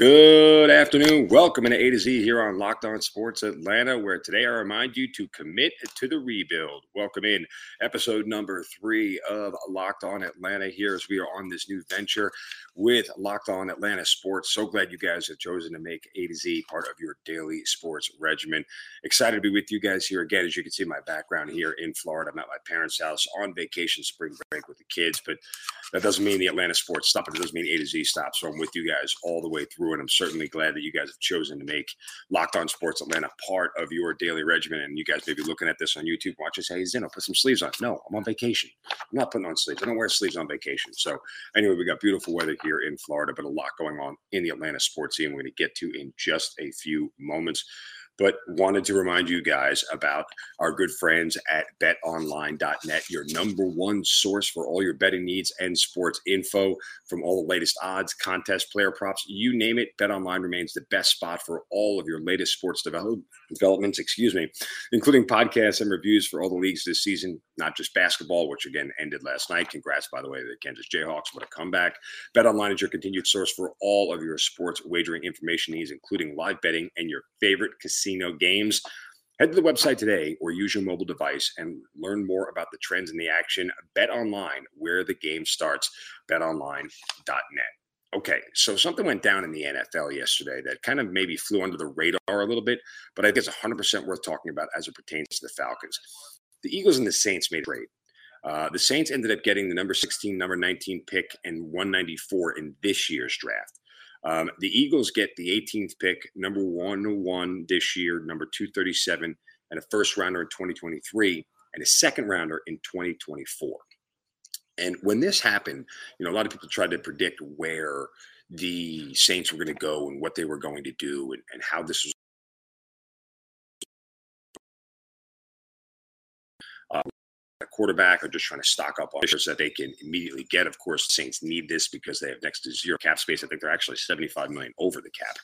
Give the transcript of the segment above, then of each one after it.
Good afternoon. Welcome to A to Z here on Locked On Sports Atlanta, where today I remind you to commit to the rebuild. Welcome in episode number three of Locked On Atlanta here as we are on this new venture with Locked On Atlanta Sports. So glad you guys have chosen to make A to Z part of your daily sports regimen. Excited to be with you guys here again. As you can see, my background here in Florida. I'm at my parents' house on vacation, spring break with the kids, but that doesn't mean the Atlanta sports stop. It doesn't mean A to Z stops. So I'm with you guys all the way through, and I'm certainly glad that you guys have chosen to make Locked On Sports Atlanta part of your daily regimen. And you guys may be looking at this on YouTube, watching, say, hey, Zinno, put some sleeves on. No, I'm on vacation. I'm not putting on sleeves. I don't wear sleeves on vacation. So anyway, we got beautiful weather here in Florida, but a lot going on in the Atlanta sports scene. We're going to get to in just a few moments but wanted to remind you guys about our good friends at betonline.net, your number one source for all your betting needs and sports info from all the latest odds, contests, player props, you name it. BetOnline remains the best spot for all of your latest sports develop- developments, excuse me, including podcasts and reviews for all the leagues this season, not just basketball, which again ended last night. Congrats, by the way, the Kansas Jayhawks. What a comeback. BetOnline is your continued source for all of your sports wagering information needs, including live betting and your favorite casino casino games. Head to the website today or use your mobile device and learn more about the trends in the action. Bet online where the game starts. BetOnline.net. Okay, so something went down in the NFL yesterday that kind of maybe flew under the radar a little bit, but I think it's 100% worth talking about as it pertains to the Falcons. The Eagles and the Saints made trade. Uh, the Saints ended up getting the number 16, number 19 pick and 194 in this year's draft. Um, the Eagles get the 18th pick, number one one this year, number 237, and a first rounder in 2023, and a second rounder in 2024. And when this happened, you know, a lot of people tried to predict where the Saints were going to go and what they were going to do and, and how this was uh, A quarterback or just trying to stock up on that they can immediately get. Of course, the Saints need this because they have next to zero cap space. I think they're actually 75 million over the cap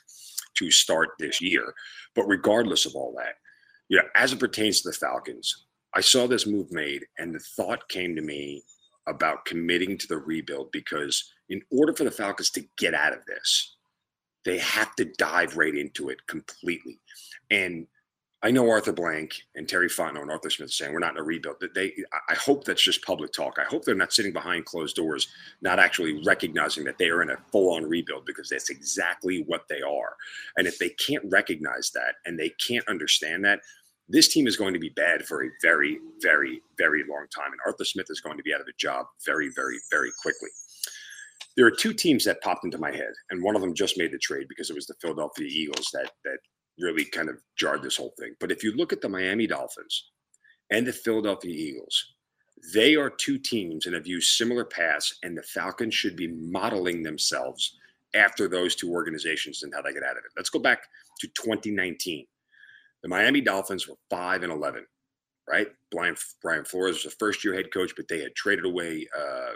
to start this year. But regardless of all that, you know, as it pertains to the Falcons, I saw this move made and the thought came to me about committing to the rebuild because in order for the Falcons to get out of this, they have to dive right into it completely. And I know Arthur Blank and Terry Fontenot and Arthur Smith are saying we're not in a rebuild. They, I hope that's just public talk. I hope they're not sitting behind closed doors, not actually recognizing that they are in a full-on rebuild because that's exactly what they are. And if they can't recognize that and they can't understand that, this team is going to be bad for a very, very, very long time. And Arthur Smith is going to be out of a job very, very, very quickly. There are two teams that popped into my head, and one of them just made the trade because it was the Philadelphia Eagles that that really kind of jarred this whole thing. But if you look at the Miami Dolphins and the Philadelphia Eagles, they are two teams and have used similar paths, and the Falcons should be modeling themselves after those two organizations and how they get out of it. Let's go back to 2019. The Miami Dolphins were 5 and 11, right? Brian, Brian Flores was a first year head coach, but they had traded away uh,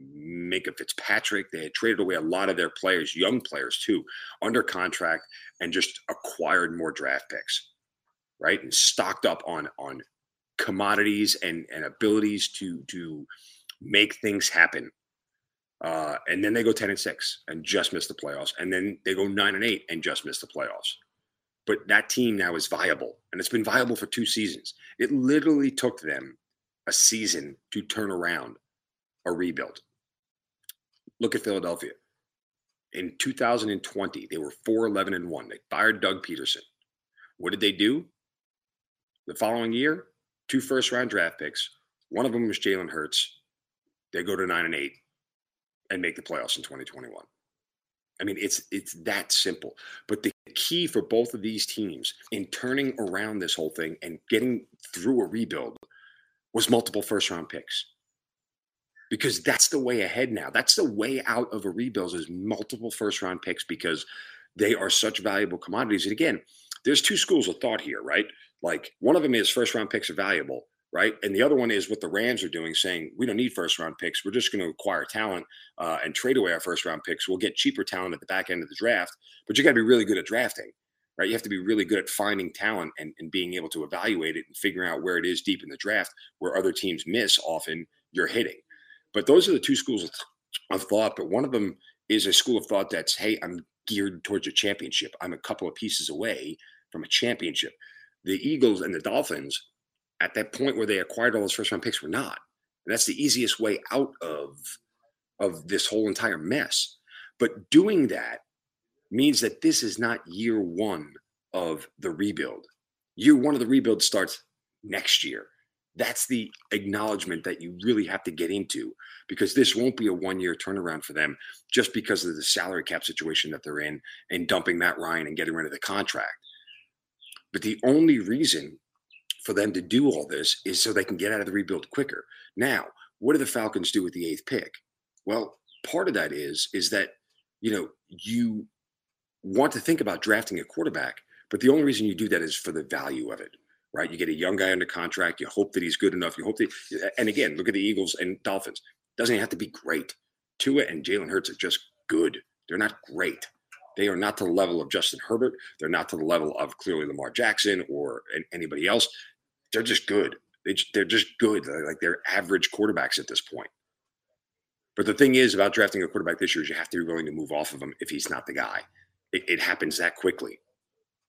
Minkah Fitzpatrick. They had traded away a lot of their players, young players too, under contract, and just acquired more draft picks, right? And stocked up on on commodities and and abilities to to make things happen. Uh, and then they go ten and six and just miss the playoffs, and then they go nine and eight and just miss the playoffs. But that team now is viable, and it's been viable for two seasons. It literally took them a season to turn around a rebuild. Look at Philadelphia. In 2020, they were 4 11 and 1. They fired Doug Pederson. What did they do? The following year, two first round draft picks. One of them was Jalen Hurts. They go to 9 and 8 and make the playoffs in 2021. I mean, it's it's that simple. But the key for both of these teams in turning around this whole thing and getting through a rebuild was multiple first round picks because that's the way ahead now. That's the way out of a rebuild is multiple first round picks because they are such valuable commodities. And again, there's two schools of thought here, right? Like one of them is first round picks are valuable, right? And the other one is what the Rams are doing, saying we don't need first round picks. We're just going to acquire talent uh, and trade away our first round picks. We'll get cheaper talent at the back end of the draft, but you got to be really good at drafting, right? You have to be really good at finding talent and, and being able to evaluate it and figuring out where it is deep in the draft where other teams miss often you're hitting. But those are the two schools of thought. But one of them is a school of thought that's, hey, I'm geared towards a championship. I'm a couple of pieces away from a championship. The Eagles and the Dolphins, at that point where they acquired all those first round picks, were not. And that's the easiest way out of of this whole entire mess. But doing that means that this is not year one of the rebuild. Year one of the rebuild starts next year. That's the acknowledgement that you really have to get into because this won't be a one year turnaround for them just because of the salary cap situation that they're in and dumping Matt Ryan and getting rid of the contract. But the only reason for them to do all this is so they can get out of the rebuild quicker. Now, what do the Falcons do with the eighth pick? Well, part of that is is that you know you want to think about drafting a quarterback, but the only reason you do that is for the value of it, right? You get a young guy under contract. You hope that he's good enough. You hope that, and again, look at the Eagles and Dolphins. Doesn't have to be great. Tua and Jalen Hurts are just good. They're not great. They are not to the level of Justin Herbert. They're not to the level of clearly Lamar Jackson or anybody else. They're just good. They, they're just good. Like they're average quarterbacks at this point. But the thing is about drafting a quarterback this year is you have to be willing to move off of him if he's not the guy. It, it happens that quickly.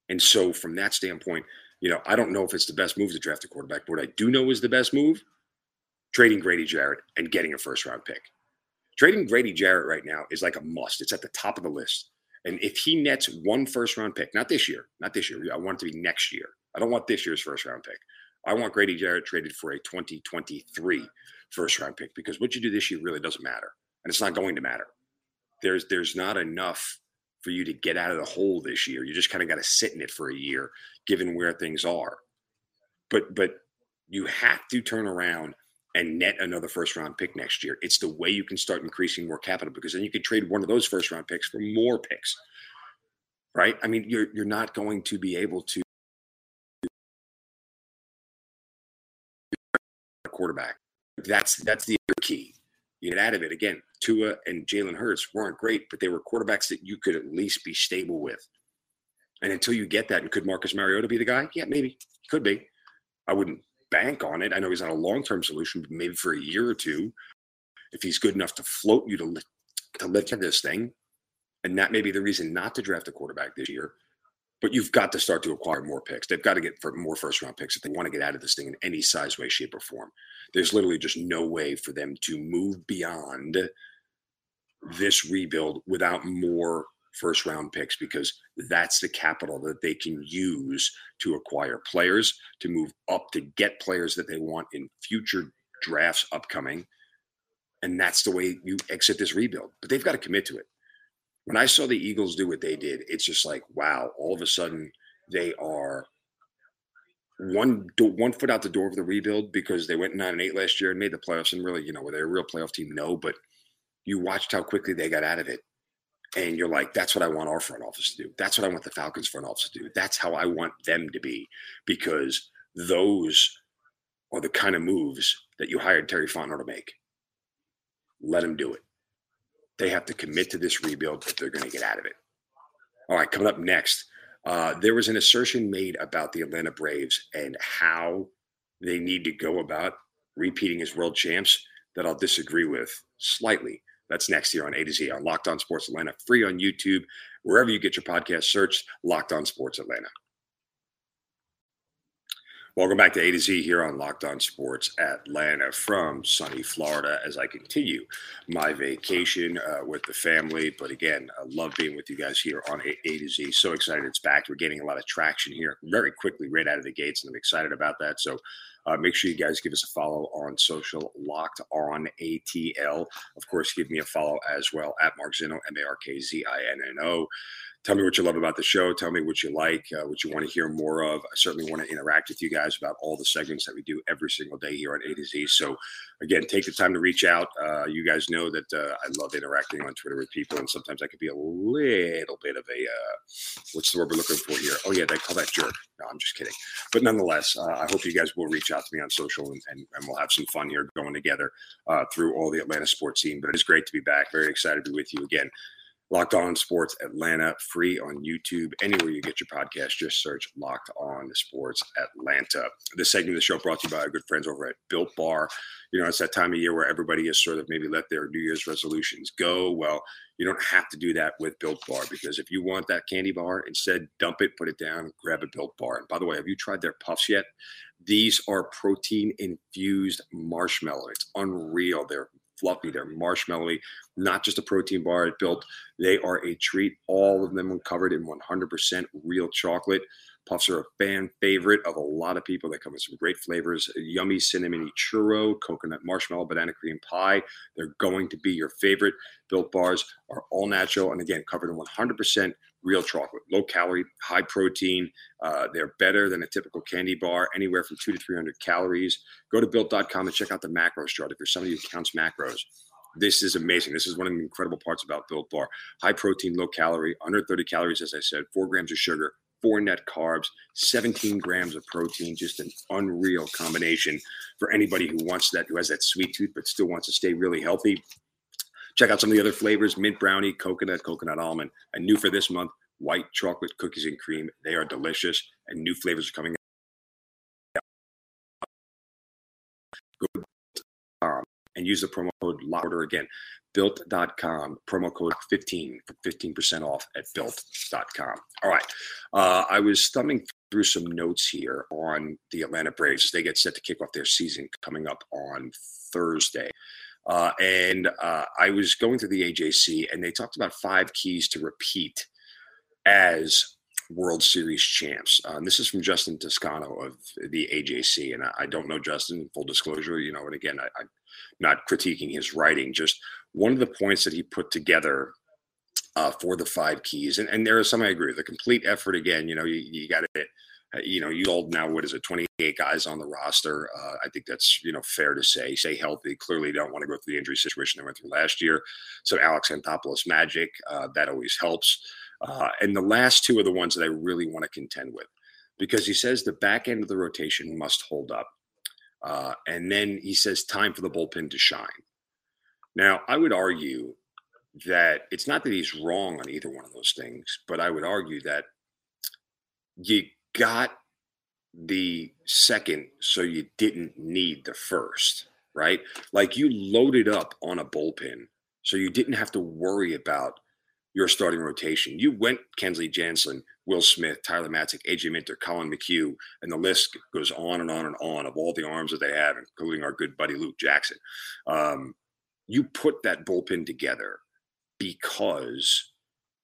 And so from that standpoint, you know, I don't know if it's the best move to draft a quarterback. But what I do know is the best move trading Grady Jarrett and getting a first round pick. Trading Grady Jarrett right now is like a must. It's at the top of the list. And if he nets one first round pick, not this year, not this year, I want it to be next year. I don't want this year's first round pick. I want Grady Jarrett traded for a 2023 first round pick because what you do this year really doesn't matter. And it's not going to matter. There's there's not enough for you to get out of the hole this year. You just kind of got to sit in it for a year, given where things are. But but you have to turn around and net another first round pick next year. It's the way you can start increasing more capital because then you can trade one of those first round picks for more picks. Right? I mean, you're you're not going to be able to quarterback. That's that's the key. You get out of it again. Tua and Jalen Hurts weren't great, but they were quarterbacks that you could at least be stable with. And until you get that, and could Marcus Mariota be the guy? Yeah, maybe. He could be. I wouldn't bank on it. I know he's not a long term solution, but maybe for a year or two, if he's good enough to float you to to lift this thing, and that may be the reason not to draft a quarterback this year. But you've got to start to acquire more picks. They've got to get for more first round picks if they want to get out of this thing in any size, way, shape, or form. There's literally just no way for them to move beyond this rebuild without more first round picks because that's the capital that they can use to acquire players, to move up to get players that they want in future drafts upcoming. And that's the way you exit this rebuild. But they've got to commit to it when I saw the Eagles do what they did, it's just like, wow, all of a sudden they are one one foot out the door of the rebuild because they went nine and eight last year and made the playoffs and really, you know, were they a real playoff team? No, but you watched how quickly they got out of it. And you're like, that's what I want our front office to do. That's what I want the Falcons front office to do. That's how I want them to be because those are the kind of moves that you hired Terry Fontenot to make. Let him do it. They have to commit to this rebuild if they're going to get out of it. All right, coming up next, uh, there was an assertion made about the Atlanta Braves and how they need to go about repeating as world champs that I'll disagree with slightly. That's next here on A to Z on Locked On Sports Atlanta, free on YouTube, wherever you get your podcast. Search Locked On Sports Atlanta. Welcome back to A to Z here on Locked On Sports Atlanta from sunny Florida as I continue my vacation uh, with the family. But again, I love being with you guys here on a-, to Z. So excited it's back. We're getting a lot of traction here very quickly, right out of the gates, and I'm excited about that. So uh, make sure you guys give us a follow on social, Locked On ATL. Of course, give me a follow as well at Mark Zinno, M A R K Z I N N O. Tell me what you love about the show. Tell me what you like, uh, what you want to hear more of. I certainly want to interact with you guys about all the segments that we do every single day here on A to Z. So, again, take the time to reach out. Uh, you guys know that uh, I love interacting on Twitter with people, and sometimes I could be a little bit of a uh, what's the word we're looking for here? Oh, yeah, they call that jerk. No, I'm just kidding. But nonetheless, uh, I hope you guys will reach out to me on social and, and, and we'll have some fun here going together uh, through all the Atlanta sports scene. But it is great to be back. Very excited to be with you again Locked On Sports Atlanta, free on YouTube. Anywhere you get your podcast, just search Locked On Sports Atlanta. This segment of the show brought to you by our good friends over at Built Bar. You know, it's that time of year where everybody has sort of maybe let their New Year's resolutions go. Well, you don't have to do that with Built Bar because if you want that candy bar, instead dump it, put it down, grab a Built Bar. And by the way, have you tried their puffs yet? These are protein infused marshmallow. It's unreal. They're fluffy, they're marshmallowy, not just a protein bar at Built. They are a treat. All of them are covered in 100% real chocolate. Puffs are a fan favorite of a lot of people. They come with some great flavors yummy cinnamon churro, coconut marshmallow, banana cream pie. They're going to be your favorite. Built bars are all natural and again covered in 100% real chocolate, low calorie, high protein. Uh, they're better than a typical candy bar, anywhere from two to 300 calories. Go to built.com and check out the macros chart. If you're somebody who counts macros, this is amazing. This is one of the incredible parts about Built Bar. High protein, low calorie, under 30 calories, as I said, four grams of sugar, four net carbs, 17 grams of protein, just an unreal combination for anybody who wants that, who has that sweet tooth, but still wants to stay really healthy. Check out some of the other flavors mint brownie, coconut, coconut almond. And new for this month, white chocolate cookies and cream. They are delicious, and new flavors are coming out. And use the promo code LOUDER again. Built.com, promo code 15 for 15% off at built.com. All right. Uh, I was thumbing through some notes here on the Atlanta Braves as they get set to kick off their season coming up on Thursday. Uh, and uh, I was going through the AJC, and they talked about five keys to repeat as World Series champs. Um, this is from Justin Toscano of the AJC, and I, I, don't know Justin. Full disclosure, you know, and again, I, I'm not critiquing his writing. Just one of the points that he put together uh, for the five keys, and, and there are some I agree. With the complete effort again. You know, you, you got to you know, you all now what is it, 28 guys on the roster. Uh, I think that's you know fair to say. Stay healthy. Clearly, don't want to go through the injury situation they went through last year. So Alex Anthopoulos magic uh, that always helps. Uh, and the last two are the ones that I really want to contend with, because he says the back end of the rotation must hold up, uh, and then he says time for the bullpen to shine. Now, I would argue that it's not that he's wrong on either one of those things, but I would argue that you got the second so you didn't need the first, right? Like you loaded up on a bullpen so you didn't have to worry about your starting rotation. You went Kenley Jansen, Will Smith, Tyler Matzek, AJ Minter, Collin McHugh, and the list goes on and on and on of all the arms that they have, including our good buddy Luke Jackson. Um, you put that bullpen together because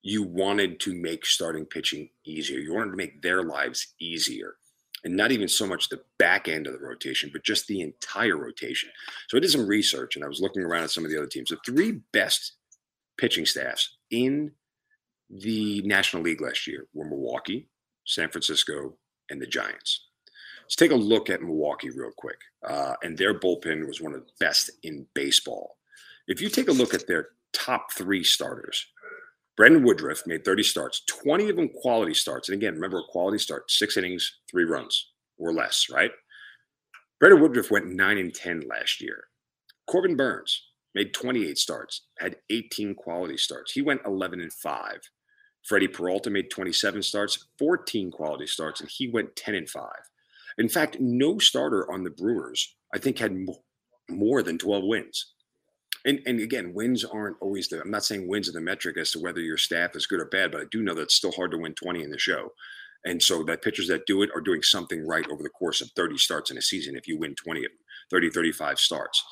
you wanted to make starting pitching easier. You wanted to make their lives easier. And not even so much the back end of the rotation, but just the entire rotation. So I did some research and I was looking around at some of the other teams. The three best pitching staffs in the National League last year were Milwaukee, San Francisco, and the Giants. Let's take a look at Milwaukee real quick. Uh, and their bullpen was one of the best in baseball. If you take a look at their top three starters, Brandon Woodruff made 30 starts, 20 of them quality starts. And again, remember a quality start, six innings, three runs or less, right? Brandon Woodruff went 9 and 10 last year. Corbin Burnes made 28 starts, had 18 quality starts. He went 11 and 5. Freddie Peralta made 27 starts, 14 quality starts, and he went 10 and 5. In fact, no starter on the Brewers, I think, had more than 12 wins and and again, wins aren't always the. I'm not saying wins are the metric as to whether your staff is good or bad, but I do know that it's still hard to win 20 in the show. And so that pitchers that do it are doing something right over the course of 30 starts in a season. If you win 20 of them, 30, 35 starts.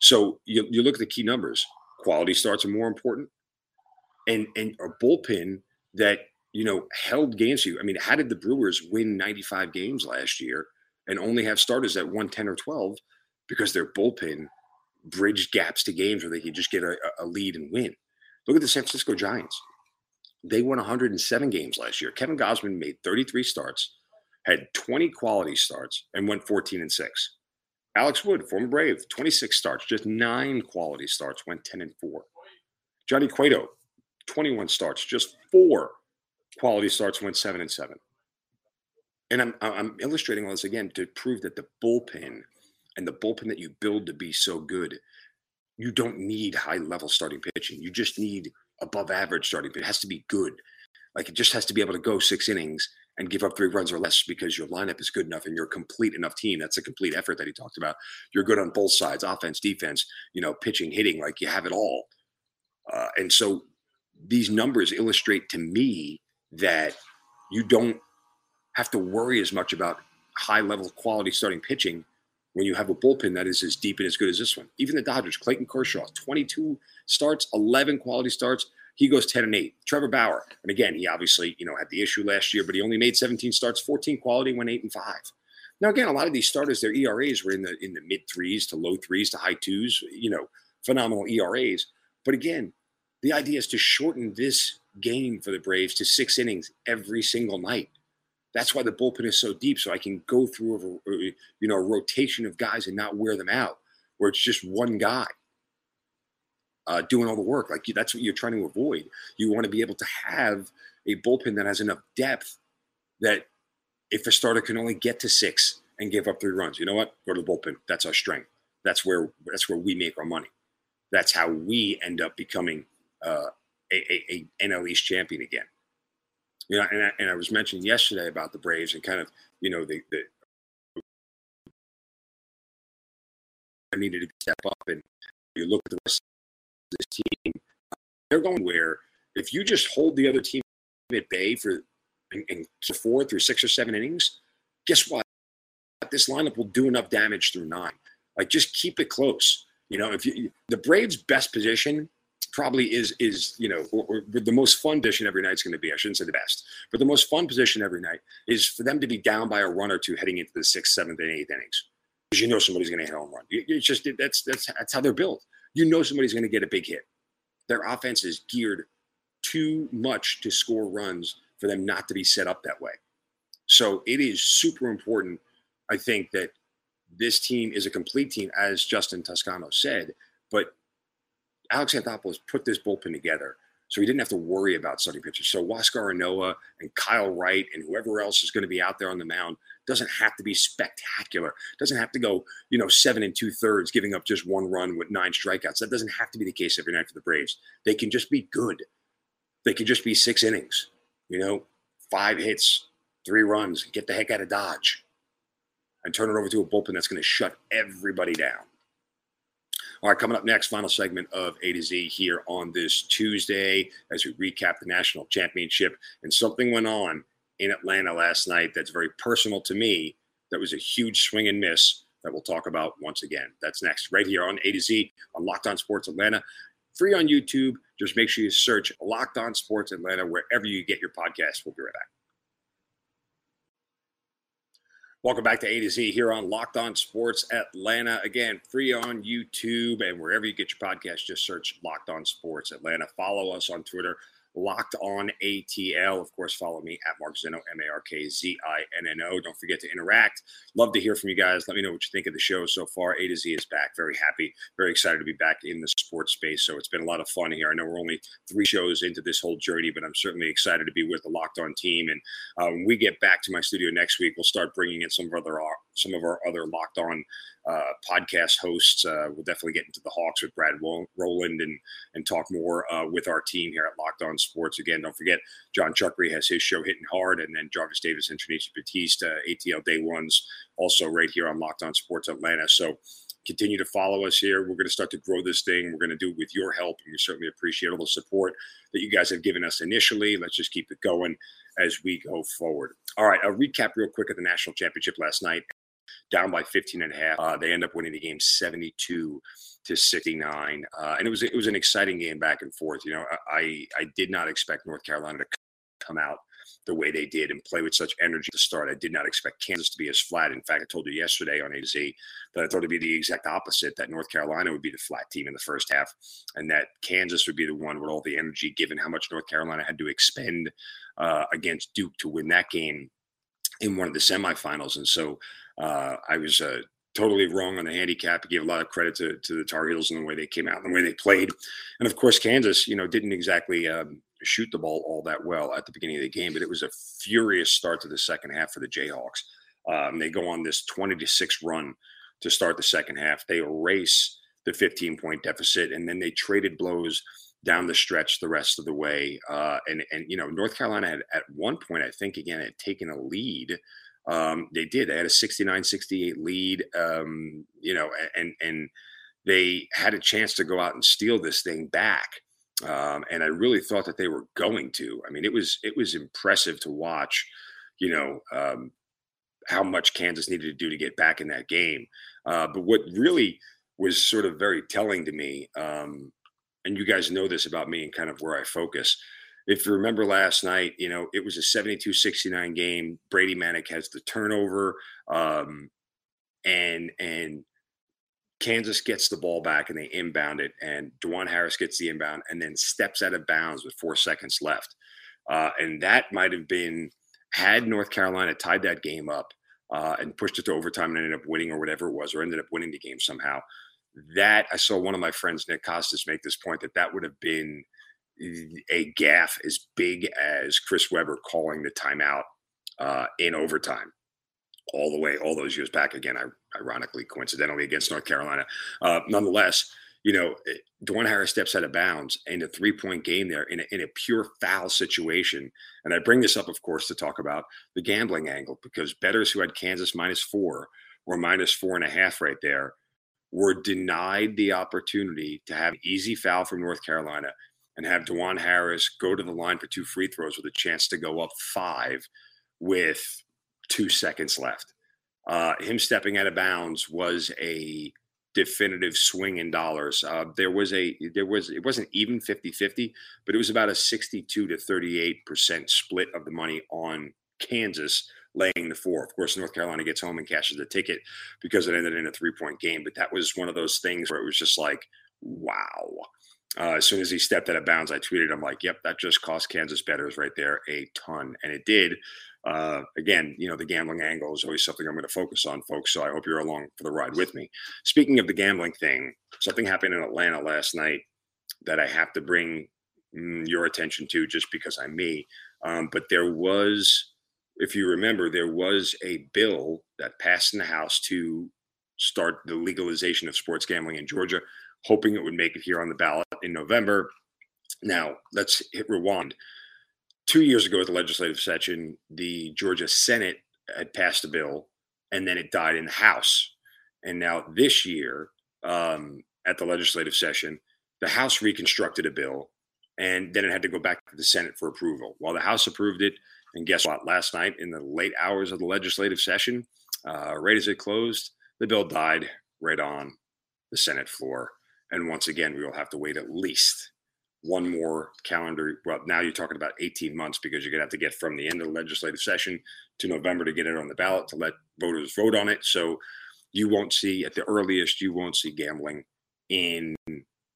So you, you look at the key numbers. Quality starts are more important. And and a bullpen that, you know, held games for you. I mean, how did the Brewers win 95 games last year and only have starters that won 10 or 12? Because their bullpen bridge gaps to games where they could just get a, a lead and win. Look at the San Francisco Giants. They won 107 games last year. Kevin Gausman made 33 starts, had 20 quality starts, and went 14 and 6. Alex Wood, former Brave, 26 starts, just nine quality starts, went 10 and 4. Johnny Cueto, 21 starts, just four quality starts, went 7 and 7. And I'm, I'm illustrating all this again to prove that the bullpen – and the bullpen that you build to be so good, you don't need high level starting pitching. You just need above average starting. It has to be good. Like it just has to be able to go six innings and give up three runs or less because your lineup is good enough and you're a complete enough team. That's a complete effort that he talked about. You're good on both sides, offense, defense, you know, pitching, hitting, like you have it all. Uh, and so these numbers illustrate to me that you don't have to worry as much about high level quality starting pitching when you have a bullpen that is as deep and as good as this one. Even the Dodgers, Clayton Kershaw, 22 starts, 11 quality starts. He goes 10 and 8. Trevor Bauer, and again, he obviously, you know, had the issue last year, but he only made 17 starts, 14 quality, went 8 and 5. Now, again, a lot of these starters, their ERAs were in the in the mid threes to low threes to high twos, you know, phenomenal ERAs. But again, the idea is to shorten this game for the Braves to six innings every single night. That's why the bullpen is so deep, so I can go through a you know a rotation of guys and not wear them out, where it's just one guy uh, doing all the work. Like that's what you're trying to avoid. You want to be able to have a bullpen that has enough depth that if a starter can only get to six and give up three runs, you know what? Go to the bullpen. That's our strength. That's where that's where we make our money. That's how we end up becoming uh, a, a, a NL East champion again. You know, and I, and I was mentioning yesterday about the Braves and kind of you know the, the I needed to step up and you look at the rest of this team, they're going where if you just hold the other team at bay for four through six or seven innings, guess what? This lineup will do enough damage through nine. Like just keep it close. You know, if you the Braves' best position probably is is you know or, or the most fun position every night is going to be. I shouldn't say the best, but the most fun position every night is for them to be down by a run or two heading into the sixth, seventh, and eighth innings because you know somebody's going to hit a home run. It's just that's that's that's how they're built you know somebody's going to get a big hit. Their offense is geared too much to score runs for them not to be set up that way. So it is super important, I think, that this team is a complete team, as Justin Toscano said. But Alex Anthopoulos put this bullpen together so he didn't have to worry about starting pitchers. So Huascar Ynoa and Kyle Wright and whoever else is going to be out there on the mound doesn't have to be spectacular. Doesn't have to go, you know, seven and two thirds, giving up just one run with nine strikeouts. That doesn't have to be the case every night for the Braves. They can just be good. They can just be six innings, you know, five hits, three runs, get the heck out of Dodge, and turn it over to a bullpen that's going to shut everybody down. All right, coming up next, final segment of A to Z here on this Tuesday as we recap the national championship. And something went on in Atlanta last night that's very personal to me. That was a huge swing and miss that we'll talk about once again. That's next, right here on A to Z on Locked On Sports Atlanta. Free on YouTube. Just make sure you search Locked On Sports Atlanta wherever you get your podcast. We'll be right back. Welcome back to A to Z here on Locked On Sports Atlanta. Again, free on YouTube and wherever you get your podcast, just search Locked On Sports Atlanta. Follow us on Twitter Locked On ATL. Of course, follow me at Mark Zinno, M A R K Z I N N O. Don't forget to interact. Love to hear from you guys. Let me know what you think of the show so far. A to Z is back. Very happy, very excited to be back in the sports space. So it's been a lot of fun here. I know we're only three shows into this whole journey, but I'm certainly excited to be with the Locked On team. And uh, when we get back to my studio next week, we'll start bringing in some of our other some of our other Locked On uh, podcast hosts. Uh, we'll definitely get into the Hawks with Brad Rowland and and talk more uh, with our team here at Locked On Sports. Again, don't forget John Chuckery has his show hitting hard, and then Jarvis Davis and Trinity Batiste, ATL Day Ones, also right here on Locked On Sports Atlanta. So continue to follow us here. We're going to start to grow this thing. We're going to do it with your help, and we certainly appreciate all the support that you guys have given us initially. Let's just keep it going as we go forward. All right, I'll recap real quick of the national championship last night down by 15 and a half. Uh, they end up winning the game 72 to 69. Uh, and it was it was an exciting game back and forth. You know, I I did not expect North Carolina to come out the way they did and play with such energy to start. I did not expect Kansas to be as flat. In fact, I told you yesterday on A to Z that I thought it'd be the exact opposite, that North Carolina would be the flat team in the first half and that Kansas would be the one with all the energy, given how much North Carolina had to expend uh, against Duke to win that game in one of the semifinals. And so uh, I was uh, totally wrong on the handicap. I gave a lot of credit to, to the Tar Heels and the way they came out and the way they played. And of course, Kansas, you know, didn't exactly um, shoot the ball all that well at the beginning of the game, but it was a furious start to the second half for the Jayhawks. Um, they go on this 20 to 6 run to start the second half. They erase the 15 point deficit and then they traded blows down the stretch the rest of the way. Uh, and and you know, North Carolina had at one point, I think, again, had taken a lead. Um, they did. They had a 69-68 lead. Um, you know, and and they had a chance to go out and steal this thing back. Um, and I really thought that they were going to. I mean, it was it was impressive to watch. You know, um, how much Kansas needed to do to get back in that game. Uh, but what really was sort of very telling to me, um, and you guys know this about me and kind of where I focus. If you remember last night, you know, it was a 72 69 game. Brady Manek has the turnover. Um, and, and, Kansas gets the ball back and they inbound it, and Dajuan Harris gets the inbound and then steps out of bounds with four seconds left. Uh, and that might have been had North Carolina tied that game up uh, and pushed it to overtime and ended up winning or whatever it was, or ended up winning the game somehow. That I saw one of my friends, Nick Costas, make this point that that would have been a gaff as big as Chris Webber calling the timeout uh, in overtime all the way, all those years back again, ironically, coincidentally against North Carolina. Uh, nonetheless, you know, eh, Dajuan Harris steps out of bounds in a three point game there in a, in a pure foul situation. And I bring this up, of course, to talk about the gambling angle because bettors who had Kansas minus four or minus four and a half right there were denied the opportunity to have easy foul from North Carolina and have Dajuan Harris go to the line for two free throws with a chance to go up five with two seconds left. Uh, him stepping out of bounds was a definitive swing in dollars. Uh, there was a there was it wasn't even 50-50, but it was about a 62 to 38 percent split of the money on Kansas laying the four. Of course, North Carolina gets home and cashes the ticket because it ended in a three point game. But that was one of those things where it was just like, wow. Uh, as soon as he stepped out of bounds, I tweeted, I'm like, yep, that just cost Kansas bettors right there a ton. And it did uh, again, you know, the gambling angle is always something I'm going to focus on, folks. So I hope you're along for the ride with me. Speaking of the gambling thing, something happened in Atlanta last night that I have to bring mm, your attention to just because I'm me. Um, but there was, if you remember, there was a bill that passed in the House to start the legalization of sports gambling in Georgia, hoping it would make it here on the ballot in November. Now, let's hit rewind two years ago at the legislative session, the Georgia Senate had passed a bill and then it died in the House. And now this year, um, at the legislative session, the House reconstructed a bill and then it had to go back to the Senate for approval. While the House approved it, and guess what? Last night in the late hours of the legislative session, uh, right as it closed, the bill died right on the Senate floor. And once again, we will have to wait at least one more calendar. Well, now you're talking about 18 months because you're going to have to get from the end of the legislative session to November to get it on the ballot to let voters vote on it. So you won't see, at the earliest, you won't see gambling in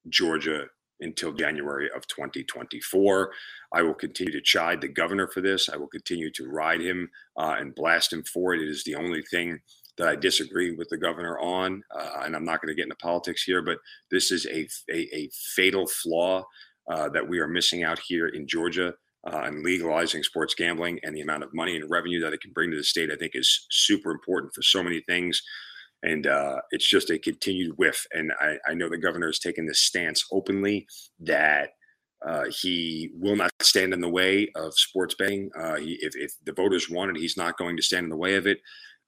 Georgia until January of 2024. I will continue to chide the governor for this. I will continue to ride him uh, and blast him for it. It is the only thing that I disagree with the governor on. Uh, and I'm not going to get into politics here, but this is a, a, a fatal flaw uh, that we are missing out here in Georgia uh, and legalizing sports gambling and the amount of money and revenue that it can bring to the state, I think is super important for so many things. And uh, it's just a continued whiff. And I, I know the governor has taken this stance openly that uh, he will not stand in the way of sports betting. Uh, he, if, if, the voters want it, he's not going to stand in the way of it.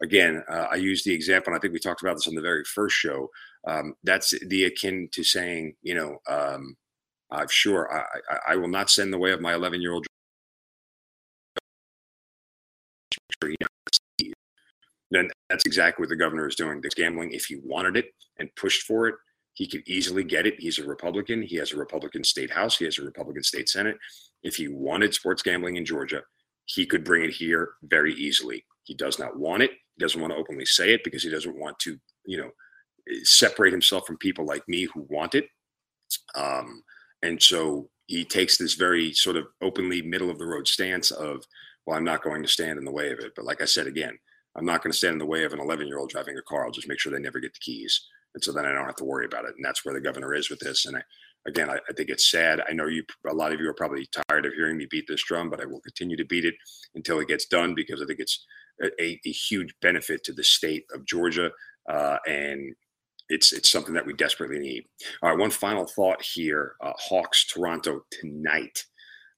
Again, uh, I use the example, and I think we talked about this on the very first show. Um, that's the akin to saying, you know, um, I'm sure I, I, I, will not send the way of my 11 year old. Then that's exactly what the governor is doing. This gambling, if he wanted it and pushed for it, he could easily get it. He's a Republican. He has a Republican state house. He has a Republican state Senate. If he wanted sports gambling in Georgia, he could bring it here very easily. He does not want it. He doesn't want to openly say it because he doesn't want to, you know, separate himself from people like me who want it. Um, and so he takes this very sort of openly middle of the road stance of, well, I'm not going to stand in the way of it. But like I said again, I'm not going to stand in the way of an 11 year old driving a car. I'll just make sure they never get the keys. And so then I don't have to worry about it. And that's where the governor is with this. And I, again, I, I, think it's sad. I know you, a lot of you are probably tired of hearing me beat this drum, but I will continue to beat it until it gets done because I think it's a, a huge benefit to the state of Georgia. Uh, and it's it's something that we desperately need. All right, one final thought here: uh, Hawks Toronto tonight.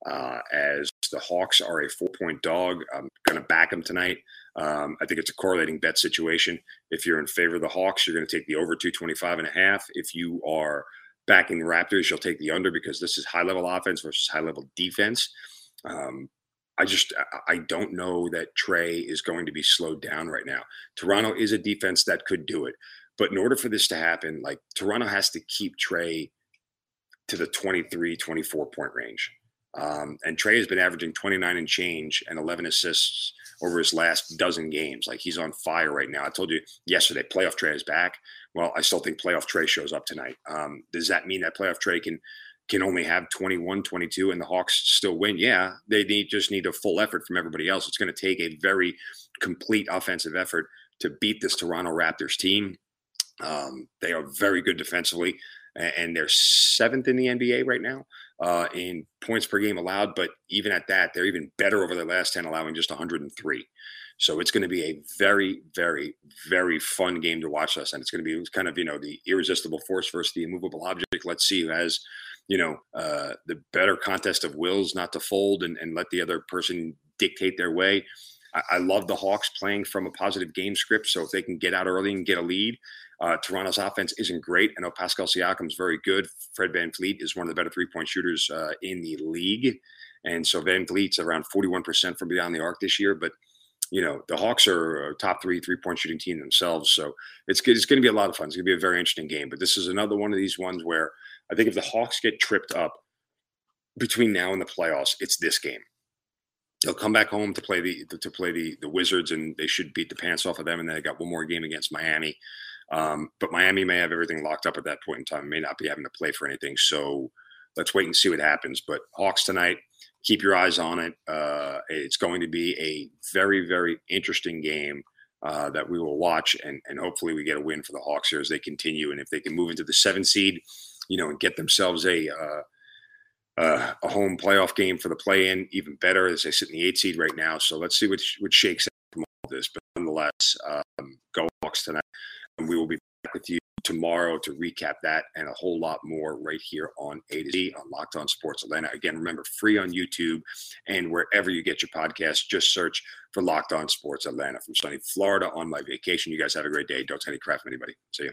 Uh, as the Hawks are a four point dog, I'm going to back them tonight. Um, I think it's a correlating bet situation. If you're in favor of the Hawks, you're going to take the over 225 and a half. If you are backing the Raptors, you'll take the under because this is high level offense versus high level defense. Um, I just I don't know that Trae is going to be slowed down right now. Toronto is a defense that could do it, but in order for this to happen, like Toronto has to keep Trae to the 23, 24 point range. Um, and Trae has been averaging 29 and change and 11 assists over his last dozen games. Like he's on fire right now. I told you yesterday, playoff Trae is back. Well, I still think playoff Trae shows up tonight. Um, does that mean that playoff Trae can can only have 21, 22 and the Hawks still win? Yeah, they need just need a full effort from everybody else. It's going to take a very complete offensive effort to beat this Toronto Raptors team. Um, they are very good defensively, and they're seventh in the NBA right now uh, in points per game allowed. But even at that, they're even better over their last 10, allowing just 103. So it's going to be a very, very, very fun game to watch us. And it's going to be kind of, you know, the irresistible force versus the immovable object. Let's see who has, you know, uh, the better contest of wills not to fold and, and let the other person dictate their way. I, I love the Hawks playing from a positive game script. So if they can get out early and get a lead, uh, Toronto's offense isn't great. I know Pascal Siakam is very good. Fred Van VanVleet is one of the better three point shooters uh, in the league. And so Van VanVleet's around 41% from beyond the arc this year. But, you know, the Hawks are a top three three point shooting team themselves. So it's, it's going to be a lot of fun. It's going to be a very interesting game. But this is another one of these ones where I think if the Hawks get tripped up between now and the playoffs, it's this game they'll come back home to play the to play the the Wizards, and they should beat the pants off of them. And then they got one more game against Miami. Um, but Miami may have everything locked up at that point in time, may not be having to play for anything. So let's wait and see what happens. But Hawks tonight, keep your eyes on it. Uh, it's going to be a very, very interesting game uh, that we will watch, and, and hopefully we get a win for the Hawks here as they continue. And if they can move into the seven seed, you know, and get themselves a uh, uh, a home playoff game for the play-in, even better as they sit in the eight seed right now. So let's see what what shakes out from all this. But nonetheless, um, go Hawks tonight. And we will be back with you tomorrow to recap that and a whole lot more right here on A to Z on Locked On Sports Atlanta. Again, remember free on YouTube and wherever you get your podcast. Just search for Locked On Sports Atlanta from sunny Florida on my vacation. You guys have a great day. Don't take any crap from anybody. See you.